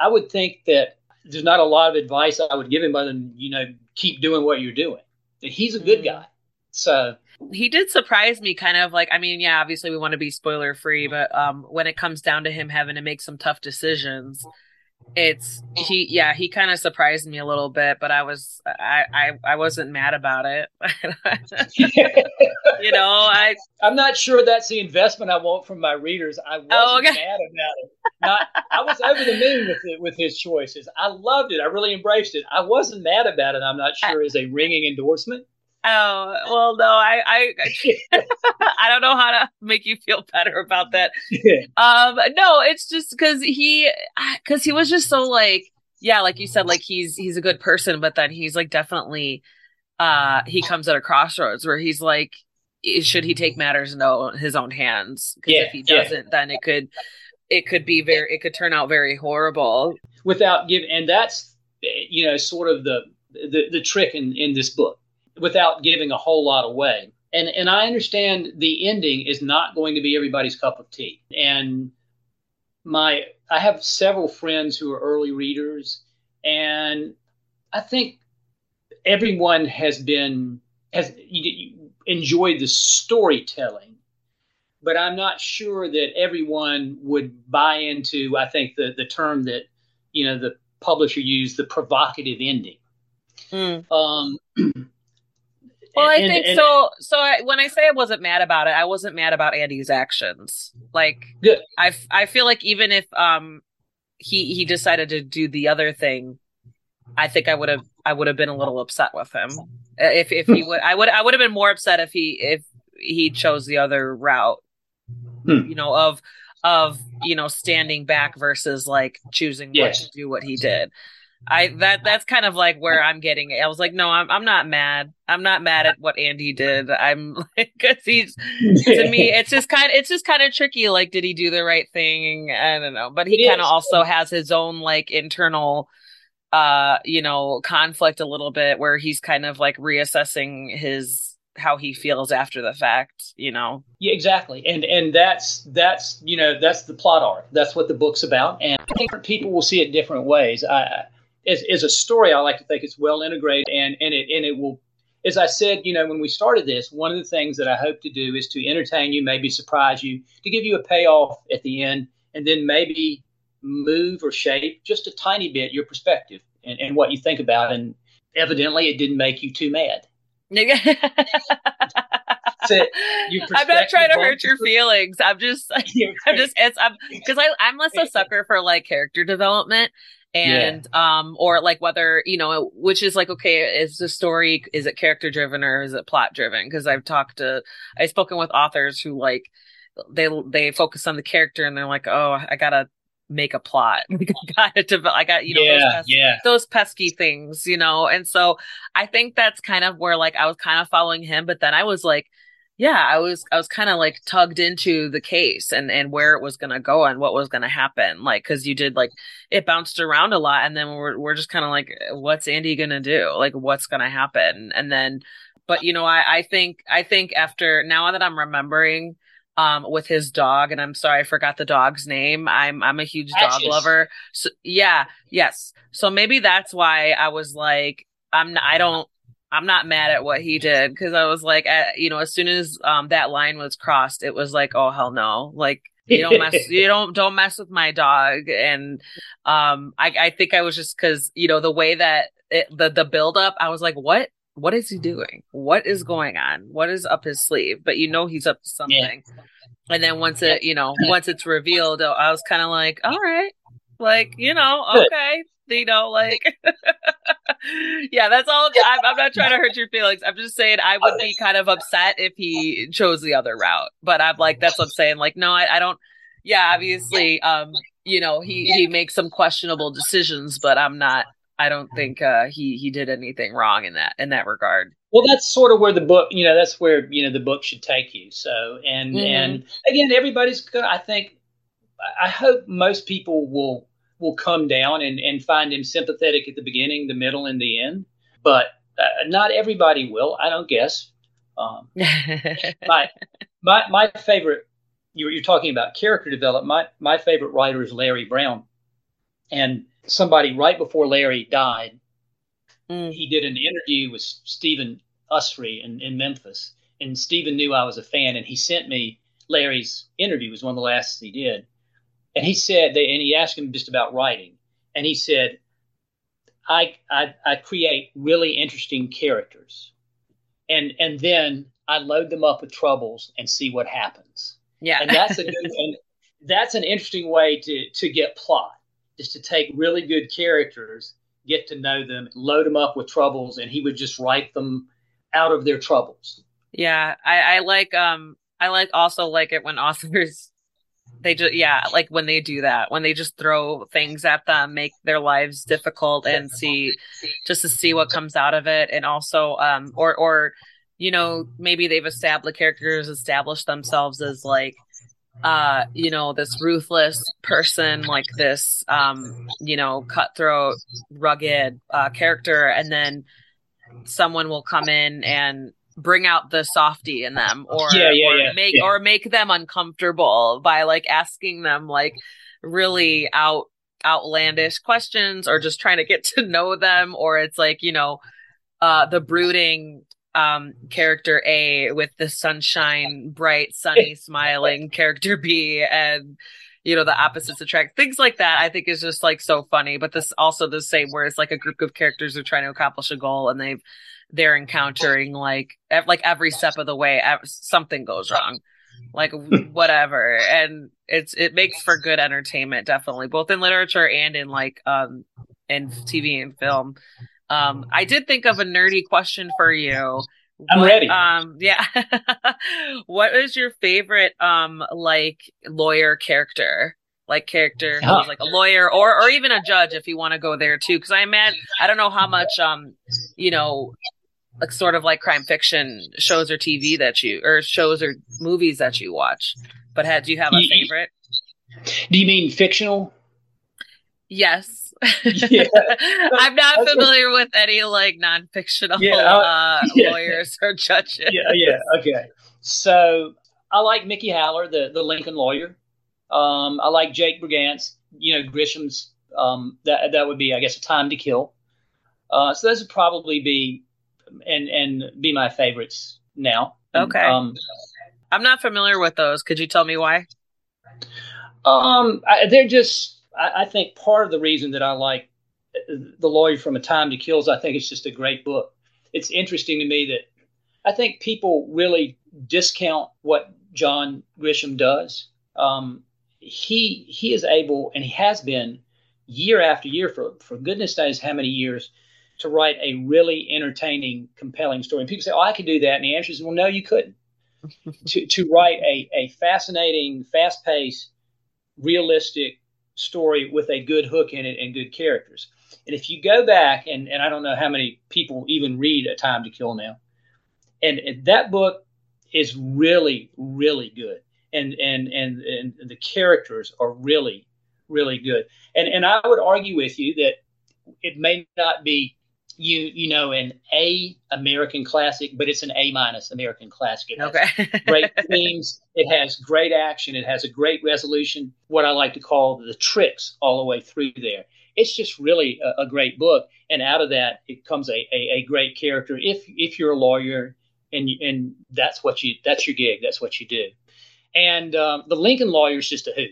I would think that there's not a lot of advice I would give him other than you know keep doing what you're doing. He's a good mm. guy, so he did surprise me kind of like i mean yeah obviously we want to be spoiler free but um when it comes down to him having to make some tough decisions it's oh. he yeah he kind of surprised me a little bit but i was i i, I wasn't mad about it. [laughs] [laughs] You know i i'm not sure that's the investment i want from my readers. I wasn't oh, okay. mad about it. Not, i was over the moon with it with his choices. I loved it. I really embraced it. I wasn't mad about it i'm not sure is a ringing endorsement Oh well, no, I I [laughs] [laughs] I don't know how to make you feel better about that. Um, no, it's just because he because he was just so like yeah, like you said, like he's he's a good person, but then he's like definitely uh he comes at a crossroads where he's like should he take matters into his own hands because yeah, if he doesn't yeah. then it could it could be very it could turn out very horrible without giving and that's you know sort of the the, the trick in in this book without giving a whole lot away. And and I understand the ending is not going to be everybody's cup of tea. And my I have several friends who are early readers, and I think everyone has been has enjoyed the storytelling, but I'm not sure that everyone would buy into. I think the the term that you know the publisher used, the provocative ending. Mm. Um, well, I and, think and, so. So I, when I say I wasn't mad about it, I wasn't mad about Andy's actions. Like, good. I I feel like even if um he he decided to do the other thing, I think I would have I would have been a little upset with him. If if he would I would I would have been more upset if he if he chose the other route. Hmm. You know of of you know standing back versus like choosing yes. what to do what he did. I that that's kind of like where I'm getting it. I was like, no, I'm I'm not mad. I'm not mad at what Andy did. I'm [laughs] like, cause he's to me, [laughs] it's just kind of it's just kind of tricky. Like, did he do the right thing? I don't know. But he kind of also has his own like internal, uh, you know, conflict a little bit where he's kind of like reassessing his how he feels after the fact, you know. Yeah, exactly. And and that's that's you know that's the plot arc. That's what the book's about. And different people will see it different ways. I, as, as a story, I like to think it's well integrated and and it and it will. As I said, you know, when we started this, one of the things that I hope to do is to entertain you, maybe surprise you, to give you a payoff at the end, and then maybe move or shape just a tiny bit your perspective and, and what you think about. And evidently, it didn't make you too mad. [laughs] I'm not trying to hurt your feelings. I'm just, [laughs] I'm just, it's, I'm, because I, I'm less a sucker for like character development and yeah. um or like whether you know which is like okay is the story is it character driven or is it plot driven because i've talked to i've spoken with authors who like they they focus on the character and they're like oh i gotta make a plot. [laughs] [laughs] I gotta develop I got you know yeah, those, yeah. those pesky things, you know. And so I think that's kind of where like I was kind of following him, but then I was like, yeah, I was I was kind of like tugged into the case and and where it was gonna go and what was gonna happen, like because you did like it bounced around a lot, and then we're we're just kind of like, what's Andy gonna do? Like, what's gonna happen? And then, but you know, I I think I think after now that I'm remembering um with his dog and i'm sorry i forgot the dog's name i'm i'm a huge dog lover so yeah yes so maybe that's why i was like i'm i don't i'm not mad at what he did because i was like at, you know as soon as um that line was crossed it was like oh hell no like you don't mess [laughs] you don't don't mess with my dog and um i i think i was just because you know the way that it, the the build up i was like what what is he doing? What is going on? What is up his sleeve? But you know he's up to something. Yeah. And then once it, you know, once it's revealed, I was kind of like, all right, like, you know, okay, you know, like, [laughs] yeah, that's all. I'm, I'm, not trying to hurt your feelings. I'm just saying I would be kind of upset if he chose the other route. But I'm like, that's what I'm saying. Like, no, I, I don't. Yeah, obviously, um, you know, he he makes some questionable decisions, but I'm not I don't think uh, he he did anything wrong in that in that regard. Well, that's sort of where the book, you know, that's where you know the book should take you. So, and mm-hmm. and again, everybody's good. I think, I hope most people will will come down and and find him sympathetic at the beginning, the middle, and the end. But uh, not everybody will. I don't guess. Um, [laughs] my my my favorite. You're, you're talking about character development. My my favorite writer is Larry Brown, and somebody right before Larry died. Mm. He did an interview with Stephen Usery in, in Memphis, and Stephen knew I was a fan, and he sent me Larry's interview. Was one of the last he did, and he said, they, and he asked him just about writing, and he said, I, I, I create really interesting characters, and and then I load them up with troubles and see what happens. Yeah, and that's a good, and that's an interesting way to to get plot is to take really good characters, get to know them, load them up with troubles, and he would just write them out of their troubles. Yeah, I, I like um I like also like it when authors they just yeah like when they do that when they just throw things at them make their lives difficult and see just to see what comes out of it. And also um or or you know maybe they've established characters established themselves as like uh you know this ruthless person like this um you know cutthroat rugged uh character. And then someone will come in and bring out the softy in them [laughs] or, yeah, yeah, or yeah, make or make them uncomfortable by like asking them like really out outlandish questions or just trying to get [laughs] to know them or it's like you know uh the brooding um, character A with the sunshine, bright, sunny, [laughs] smiling character B, and you know the opposites attract. Things like that, I think, is just like so funny. But this also the same, where it's like a group of characters are trying to accomplish a goal, and they've they're encountering like ev- like every step of the way ev- something goes wrong like whatever and it's it makes for good entertainment definitely both in literature and in like um in tv and film um, I did think of a nerdy question for you. I'm what, ready. Um, yeah. [laughs] what is your favorite um like lawyer character? Like character oh. who's like a lawyer or or even a judge if you want to go there too. Because I imagine I don't know how much um you know like sort of like crime fiction shows or TV that you or shows or movies that you watch. But had do you have a favorite? Do you mean fictional? Yes yeah. [laughs] I'm not familiar with any like non-fictional yeah, uh, [laughs] yeah. lawyers or judges. Yeah, yeah, okay. So I like Mickey Haller, the the Lincoln lawyer. Um, I like Jake Brigance. You know, Grisham's. Um, that that would be, I guess, a time to kill. Uh, so those would probably be and and be my favorites now. Okay. Um, I'm not familiar with those. Could you tell me why? Um, I, they're just. I, I, think part of the reason that I like the lawyer from A Time to Kill is I think it's just a great book. It's interesting to me that I think people really discount what John Grisham does. Um, he he is able, and he has been year after year for for goodness knows how many years to write a really entertaining, compelling story. And people say, "Oh, I could do that," and the answer is, "Well, no, you couldn't." [laughs] to to write a a fascinating, fast paced, realistic story with a good hook in it and good characters. And if you go back, and, and I don't know how many people even read A Time to Kill now, and, and that book is really, really good. And, and, and, and the characters are really, really good. And, and I would argue with you that it may not be you you know an A American classic, but it's an A minus American classic. It has okay. [laughs] great themes. It has great action. It has a great resolution. What I like to call the tricks all the way through there. It's just really a, a great book, and out of that it comes a, a, a, great character. If if you're a lawyer and and that's what you that's your gig, that's what you do. And um, the Lincoln lawyer is just a hoot.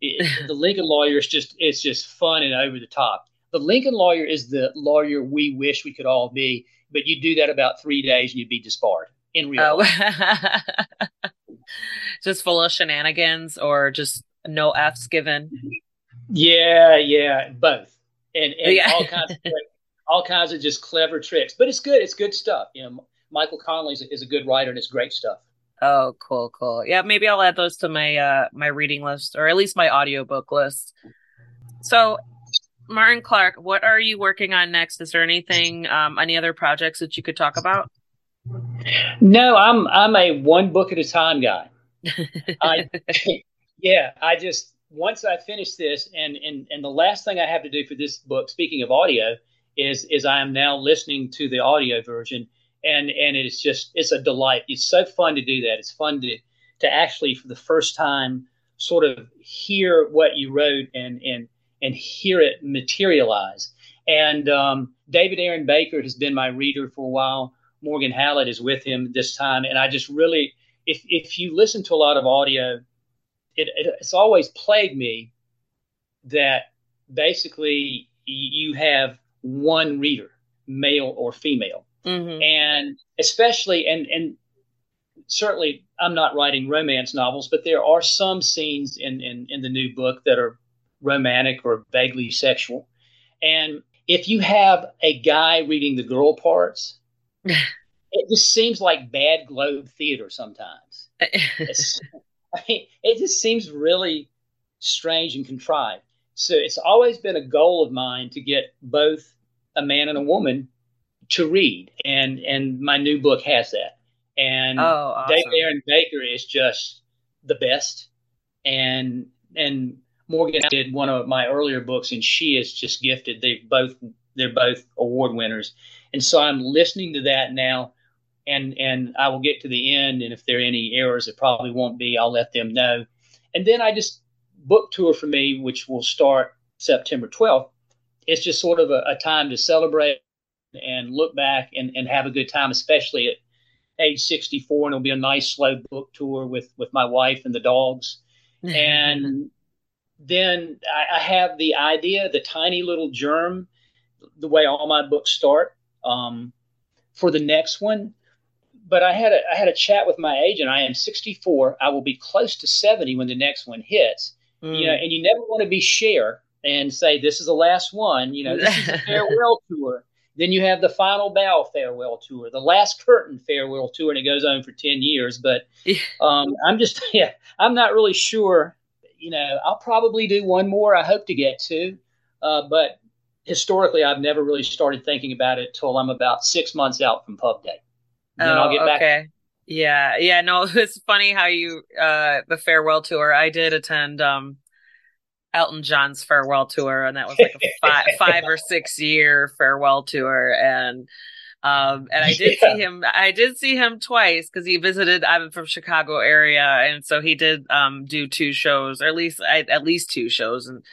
It, [laughs] the Lincoln lawyer is just it's just fun and over the top the Lincoln lawyer is the lawyer we wish we could all be, but you'd do that about three days and you'd be disbarred in real oh. life. [laughs] just full of shenanigans or just no F's given. Yeah, yeah, both. And, and yeah. all kinds of all kinds of just clever tricks. But it's good. It's good stuff. You know, Michael a, is a good writer and it's great stuff. Oh, cool, cool. Yeah, maybe I'll add those to my uh my reading list or at least my audiobook list. So Martin Clark, what are you working on next? Is there anything, um, any other projects that you could talk about? No, I'm I'm a one book at a time guy. I, [laughs] yeah, I just once I finish this, and and and the last thing I have to do for this book, speaking of audio, is is I am now listening to the audio version, and and it's just it's a delight. It's so fun to do that. It's fun to to actually for the first time sort of hear what you wrote and and and hear it materialize. And um, David Aaron Baker has been my reader for a while. Morgan Hallett is with him this time, and I just really, if if you listen to a lot of audio, it, it it's always plagued me that basically you have one reader, male or female, mm-hmm. and especially and and certainly I'm not writing romance novels, but there are some scenes in in, in the new book that are romantic or vaguely sexual. And if you have a guy reading the girl parts, [laughs] it just seems like bad Globe theater sometimes. [laughs] I mean, it just seems really strange and contrived. So it's always been a goal of mine to get both a man and a woman to read, and and my new book has that. And oh, awesome. David Aaron Baker is just the best, and and Morgan did one of my earlier books, and she is just gifted. They both they're both award winners, and so I'm listening to that now, and and I will get to the end, and if there are any errors, it probably won't be. I'll let them know, and then I just book tour for me, which will start September 12th. It's just sort of a, a time to celebrate and look back and, and have a good time, especially at age 64, and it'll be a nice slow book tour with with my wife and the dogs. [laughs] And then I, I, have the idea, the tiny little germ, the way all my books start um, for the next one. But I had a I had a chat with my agent. I am 64. I will be close to 70 when the next one hits. Mm. You know, and you never want to be Cher and say this is the last one. You know, this is a [laughs] farewell tour. Then you have the final bow farewell tour, the last curtain farewell tour, and it goes on for 10 years. But um, I'm just, [laughs] yeah, I'm not really sure you know, I'll probably do one more. I hope to get to, uh, but historically, I've never really started thinking about it till I'm about six months out from pub day. Then oh, I'll get back. Okay. Yeah, yeah. No, [laughs] it's funny how you uh the farewell tour. I did attend. Um, Elton John's farewell tour, and that was like a five, [laughs] five or six year farewell tour, and um, and I did yeah. see him. I did see him twice because he visited. I'm from Chicago area, and so he did um, do two shows, or at least I, at least two shows, and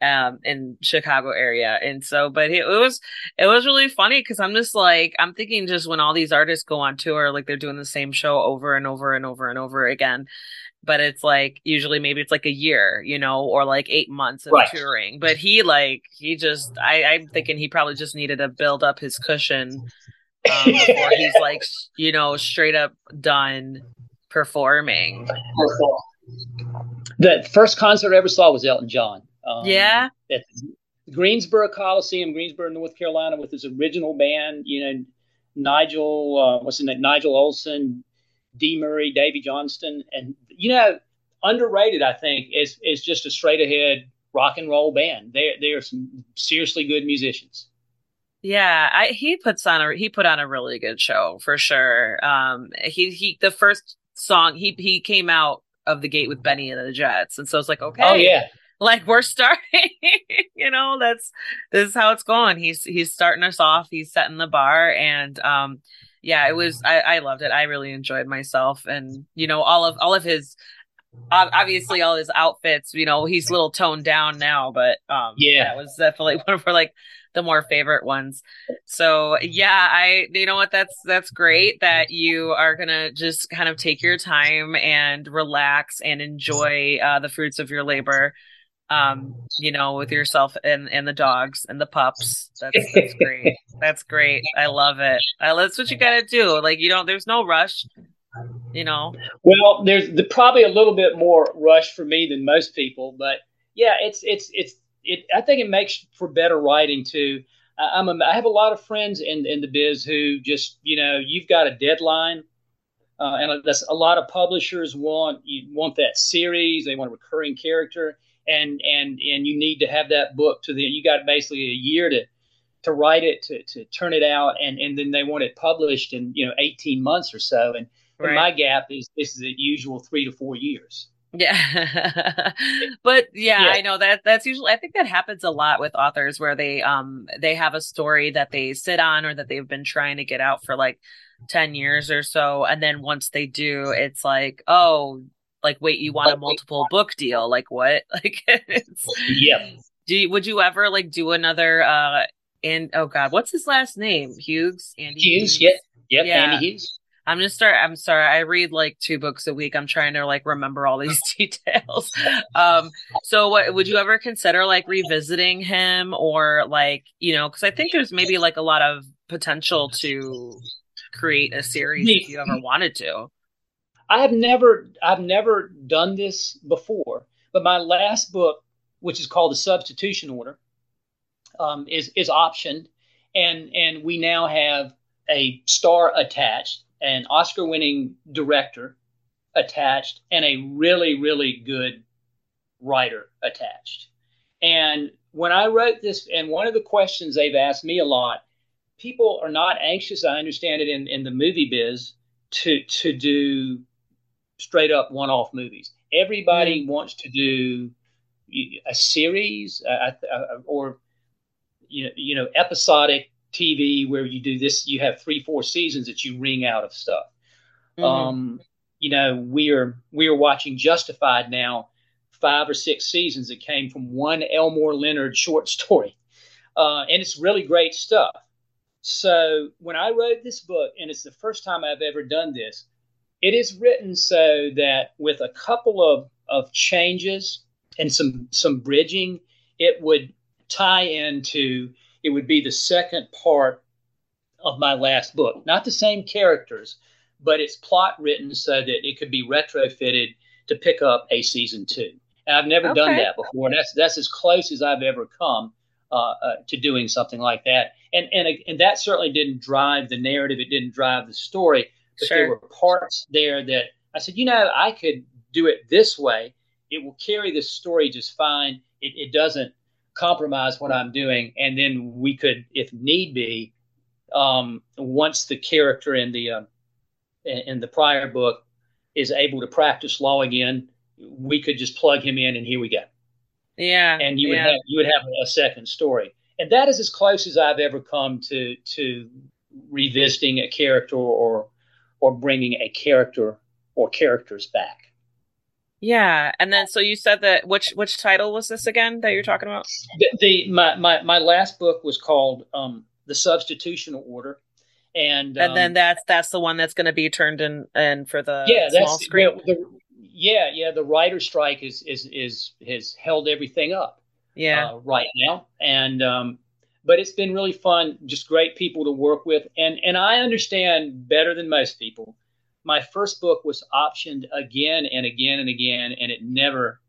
um in Chicago area. And so but it, it was it was really funny cuz I'm just like I'm thinking just when all these artists go on tour like they're doing the same show over and over and over and over again. But it's like usually maybe it's like a year, you know, or like eight months of right. touring. But he like he just I, I'm thinking he probably just needed to build up his cushion um, before he's [laughs] like you know straight up done performing. The first concert I ever saw was Elton John. Um, yeah. At Greensboro Coliseum, Greensboro, North Carolina, with his original band. You know, Nigel, uh, what's his name? Nigel Olsson, Dee Murray, Davey Johnstone, and you know, underrated. I think is is just a straight ahead rock and roll band. They they are some seriously good musicians. Yeah, I, he puts on a he put on a really good show for sure. Um, he he the first song he he came out of the gate with Bennie and the Jets, and so it's like okay, oh yeah, like we're starting [laughs] you know that's this is how it's going he's he's starting us off he's setting the bar and um yeah it was i i loved it. I really enjoyed myself and you know all of all of his obviously all his outfits you know he's a little toned down now but um yeah. that was definitely [laughs] one of our like the more favorite ones. So yeah i you know what? That's that's great that you are gonna just kind of take your time and relax and enjoy uh, the fruits of your labor um, you know, with yourself and and the dogs and the pups. That's that's great. [laughs] that's great. I love it. I, that's what you got to do. Like you don't. There's no rush. You know. Well, there's the, probably a little bit more rush for me than most people, but yeah, it's it's it's it. I think it makes for better writing too. I'm a, I have a lot of friends in in the biz who just you know you've got a deadline. Uh, and that's a lot of publishers want you want that series. They want a recurring character, and and and you need to have that book to the you got basically a year to to write it to, to turn it out and and then they want it published in you know 18 months or so. And, right. and my gap is this is the usual three to four years. Yeah. [laughs] But yeah, yeah, i know that that's usually i think that happens a lot with authors where they um they have a story that they sit on or that they've been trying to get out for like 10 years or so. And then once they do it's like oh like wait you want a multiple book deal? Like what? [laughs] Like yeah. Do you, would you ever like do another uh and oh god what's his last name? Hughes? Andy hughes, hughes? Yeah, yeah andy hughes. I'm gonna start i'm sorry i read like two books a week. I'm trying to like remember all these [laughs] details. Um so what would you ever consider like revisiting him or like you know because i think there's maybe like a lot of potential to create a series if you ever wanted to I have never I've never done this before, but my last book, which is called The Substitution Order, um, is is optioned, and and we now have a star attached, an Oscar-winning director attached, and a really really good writer attached. And when I wrote this, and one of the questions they've asked me a lot, people are not anxious. I understand it in in the movie biz to to do straight up one off movies. Everybody mm. wants to do a series uh, uh, or you know, you know episodic TV where you do this. You have three, four seasons that you wring out of stuff. Mm-hmm. Um, you know, we are we are watching Justified now, five or six seasons that came from one Elmore Leonard short [laughs] story, uh, and it's really great stuff. So when I wrote this book, and it's the first time I've ever done this, it is written so that with a couple of, of changes and some some bridging, it would tie into it would be the second part of my last book. Not the same characters, but it's plot written so that it could be retrofitted to pick up a season two. And I've never okay. done that before. That's that's as close as I've ever come uh, uh, to doing something like that. And and and that certainly didn't drive the narrative. It didn't drive the story but sure. there were parts there that I said, you know, I could do it this way. It will carry the story just fine. It, it doesn't compromise what I'm doing. And then we could, if need be, um, once the character in the uh, in the prior book is able to practice law again, we could just plug him in and here we go. Yeah, and you would yeah. have you would have a second story, and that is as close as I've ever come to to revisiting a character or or bringing a character or characters back. Yeah, and then so you said that which which title was this again that you're talking about? The, the my, my my last book was called um, the Substitutional Order, and and um, then that's that's the one that's going to be turned in and for the yeah small that's screen. the, the, yeah yeah the writer strike is is is has held everything up yeah, uh, right now, and um, but it's been really fun, just great people to work with, and and I understand better than most people. My first book was optioned again and again and again, and it never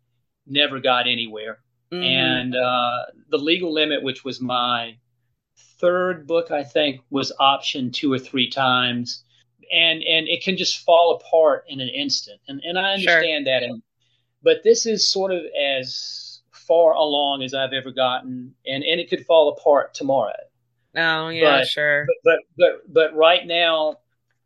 never got anywhere. Mhm. And uh, the legal limit, which was my third book, I think, was optioned two or three times, and and it can just fall apart in an instant. And and I Sure. understand that. And but this is sort of as far along as I've ever gotten, and and it could fall apart tomorrow. oh yeah, but- sure. But but but but right now,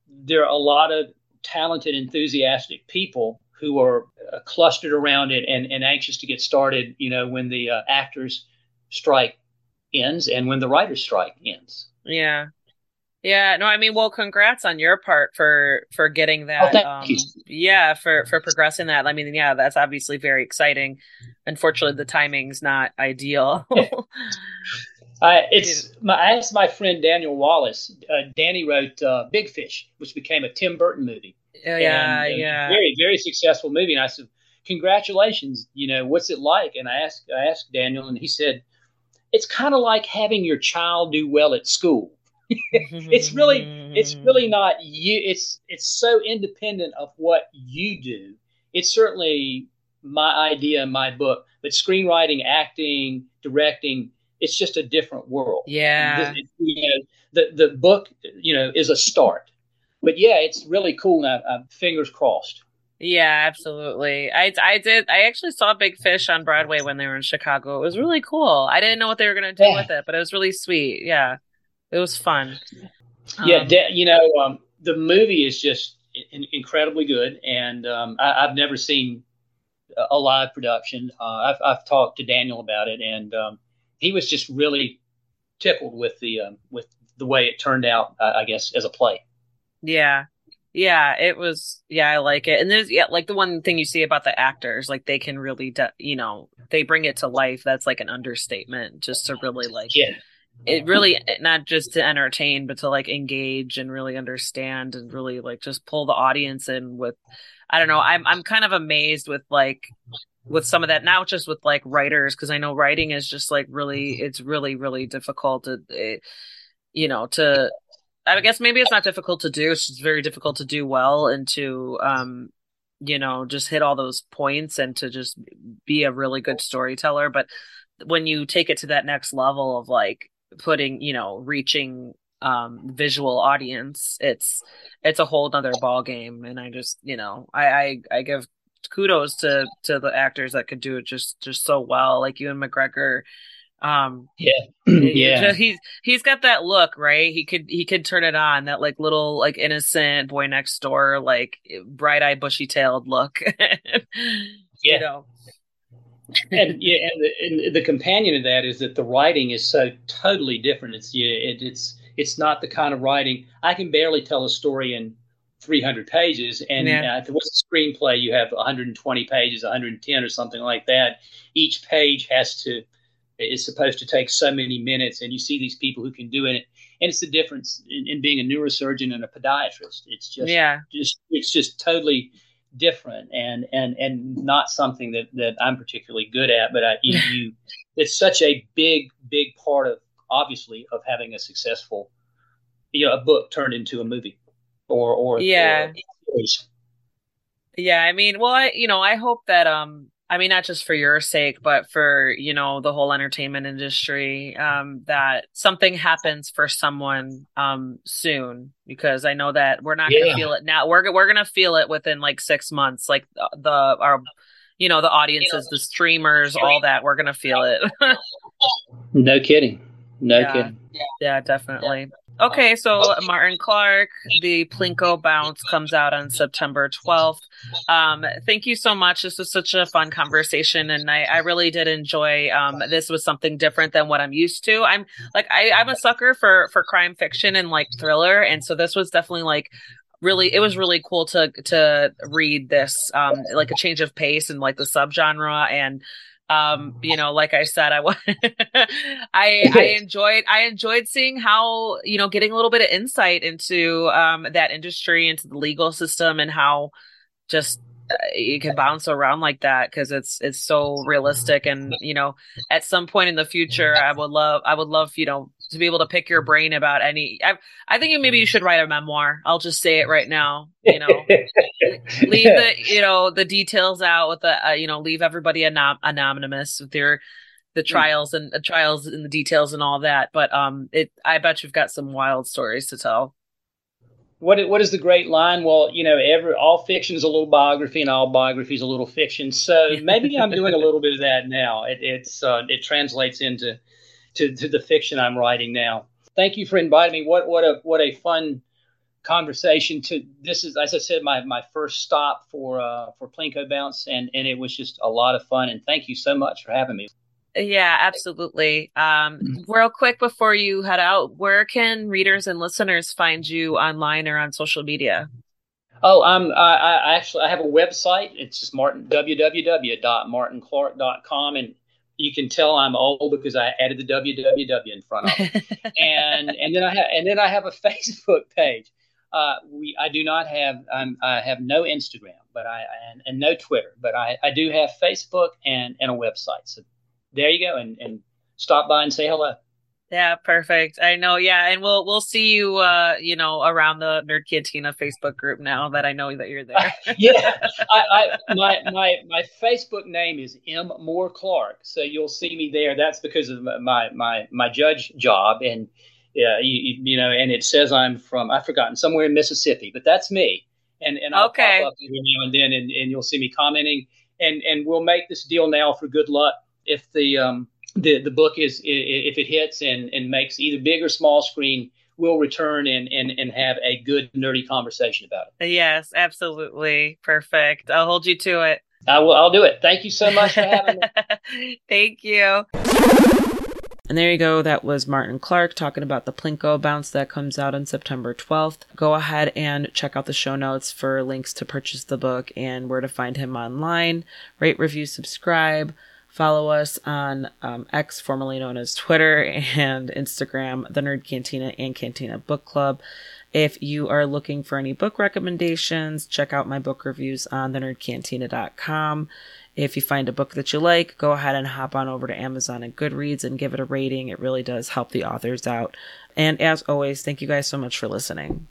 there are a lot of talented, enthusiastic people who are uh, clustered around it and, and anxious to get started. You know, when the uh, actors strike ends and when the writers strike ends. Yeah. Yeah, no, I mean, well, congrats on your part for for getting Oh, that. thank um, yeah, for for progressing that. I mean, yeah, that's obviously very exciting. Unfortunately, the timing's not ideal. [laughs] I, it's my, I asked my friend Daniel Wallace. Uh, Danny wrote uh, Big Fish, which became a Tim Burton movie. Oh, yeah, and yeah. very very successful movie. And I said, "Congratulations! You know what's it like?" And I asked I asked Daniel, and he said, "It's kind of like having your child do well at school. It's really it's really [laughs] not you. It's it's so independent of what you do. It's certainly my idea in my book, but screenwriting, acting, directing." It's just a different world. Yeah. This- you know, the the book, you know, is a start. But yeah, it's really cool. Now, fingers crossed. Yeah, absolutely. I I did. I actually saw Big Fish on Broadway when they were in Chicago. It was really cool. I didn't know what they were gonna do Yeah. with it, but it was really sweet. Yeah, it was fun. yeah, Um, de- you know, um, the movie is just in- incredibly good, and um, I- I've never seen a- live production. Uh, I've I've talked to Daniel about it, and um, he was just really tickled with the um, with the way it turned out. I I guess as a play. Yeah. Yeah, it was yeah, I like it. And there's yeah, like the one thing you see about the actors, like they can really de- you know, they bring it to life. That's like an understatement just to really like Yeah, it really not just to entertain but to like engage and really understand and really like just pull the audience in with I don't know, I'm I'm kind of amazed with like with some of that now just with like writers because I know writing is just like really it's really really difficult to it, you know to I guess maybe it's not difficult to do. It's very difficult to do well and to, um, you know, just hit all those points and to just be a really good storyteller. But when you take it to that next level of like putting, you know, reaching um visual audience, it's it's a whole nother ball game. And I just, you know, I I, I give kudos to to the actors that could do it just just so well, like Ewan McGregor. Um, [clears throat] yeah. just- he's he's got that look, right? He could he could turn it on, that like little like innocent boy next door, like bright eyed, bushy tailed look. [laughs] Yeah. You know. And yeah, and the, and the companion of that is that the writing is so totally different. It's yeah, it, it's it's not the kind of writing I can barely tell a story in 300 pages, and Yeah. uh, if it was a screenplay, you have 120 pages, 110 or something like that. Each page has to is supposed to take so many minutes, and you see these people who can do it, and it's the difference in, in being a neurosurgeon and a podiatrist. It's just yeah. just it's just totally different and and and not something that that I'm particularly good at but I you, you [laughs] it's such a big big part of obviously of having a successful you know a book turned into a movie or or Yeah. or. Yeah, I mean, well, I you know, I hope that um I mean not just for your sake, but for, you know, the whole entertainment industry um that something happens for someone um soon because I know that we're not going to feel it now. We're we're going to feel it within like 6 months like the, the our you know, the audiences, the streamers, all that, we're going to feel it. [laughs] no kidding no Yeah. kidding yeah, definitely. Okay, so Martin Clark, the Plinko Bounce comes out on September 12th. Um, thank you so much. This was such a fun conversation, and I, I really did enjoy. Um, this was something different than what I'm used to. I'm like I, I'm a sucker for for crime fiction and like thriller, and so this was definitely like really it was really cool to to read this um like a change of pace and like the subgenre and um you know like i said i [laughs] i i enjoyed i enjoyed seeing how you know getting a little bit of insight into um that industry into the legal system and how just uh, you can bounce around like that because it's it's so realistic and you know at some point in the future i would love i would love you know to be able to pick your brain about any. I, I think maybe you should write a memoir. I'll just say it right now. You know, [laughs] leave the you know the details out with the uh, you know leave everybody anom- anonymous with your the hmm. trials and the trials and the details and all that. But um, it I bet you've got some wild stories to tell. What what is the great line? Well, you know, every all fiction is a little biography, and all biography is a little fiction. So maybe I'm doing a little bit of [laughs] that now. It, it's uh, it translates into to, to the fiction I'm writing now. Thank you for inviting me. What what a what a fun conversation to this is as I said my my first stop for uh for Plinko Bounce and and it was just a lot of fun and thank you so much for having me. Yeah, absolutely. Um, real quick before you head out, where can readers and listeners find you online or on social media? Oh, I'm I, I actually I have a website. It's just Martin www.martinclark.com and you can tell I'm old because I added the www in front of it. [laughs] and and then I have and then I have a [laughs] Facebook page. Uh, we I do not have um, I have no Instagram, but I and, and no Twitter, but I, I do have Facebook and, and a website. So there you go, and and stop by and say hello. Yeah, perfect. I know. Yeah, and we'll we'll see you. Uh, you know, around the Nerd Cantina Facebook group now that I know that you're there. [laughs] yeah, I, I, my my my Facebook name is M Moore Clark, so you'll see me there. That's because of my my my judge job, and yeah, you, you know, and it says I'm from I've forgotten somewhere in Mississippi, but that's me. And and I'll okay. pop up every now and then, and, and you'll see me commenting, and and we'll make this deal now for good luck if the um the the book is if it hits and and makes either big or small screen we'll return and and and have a good nerdy conversation about it yes absolutely perfect i'll hold you to it i will i'll do it thank you so much for having me [laughs] thank you and there you go. That was Martin Clark talking about the Plinko bounce that comes out on September 12th. Go ahead and check out the show notes for links to purchase the book and where to find him online. Rate, review, subscribe. Follow us on um, X, formerly known as Twitter, [laughs] and Instagram, The Nerd Cantina and Cantina Book Club. If you are looking for any book recommendations, check out my book reviews on thenerdcantina.com. If you find a book that you like, go ahead and hop on over to Amazon and Goodreads and give it a rating. It really does help the authors out. And as always, thank you guys so much for listening.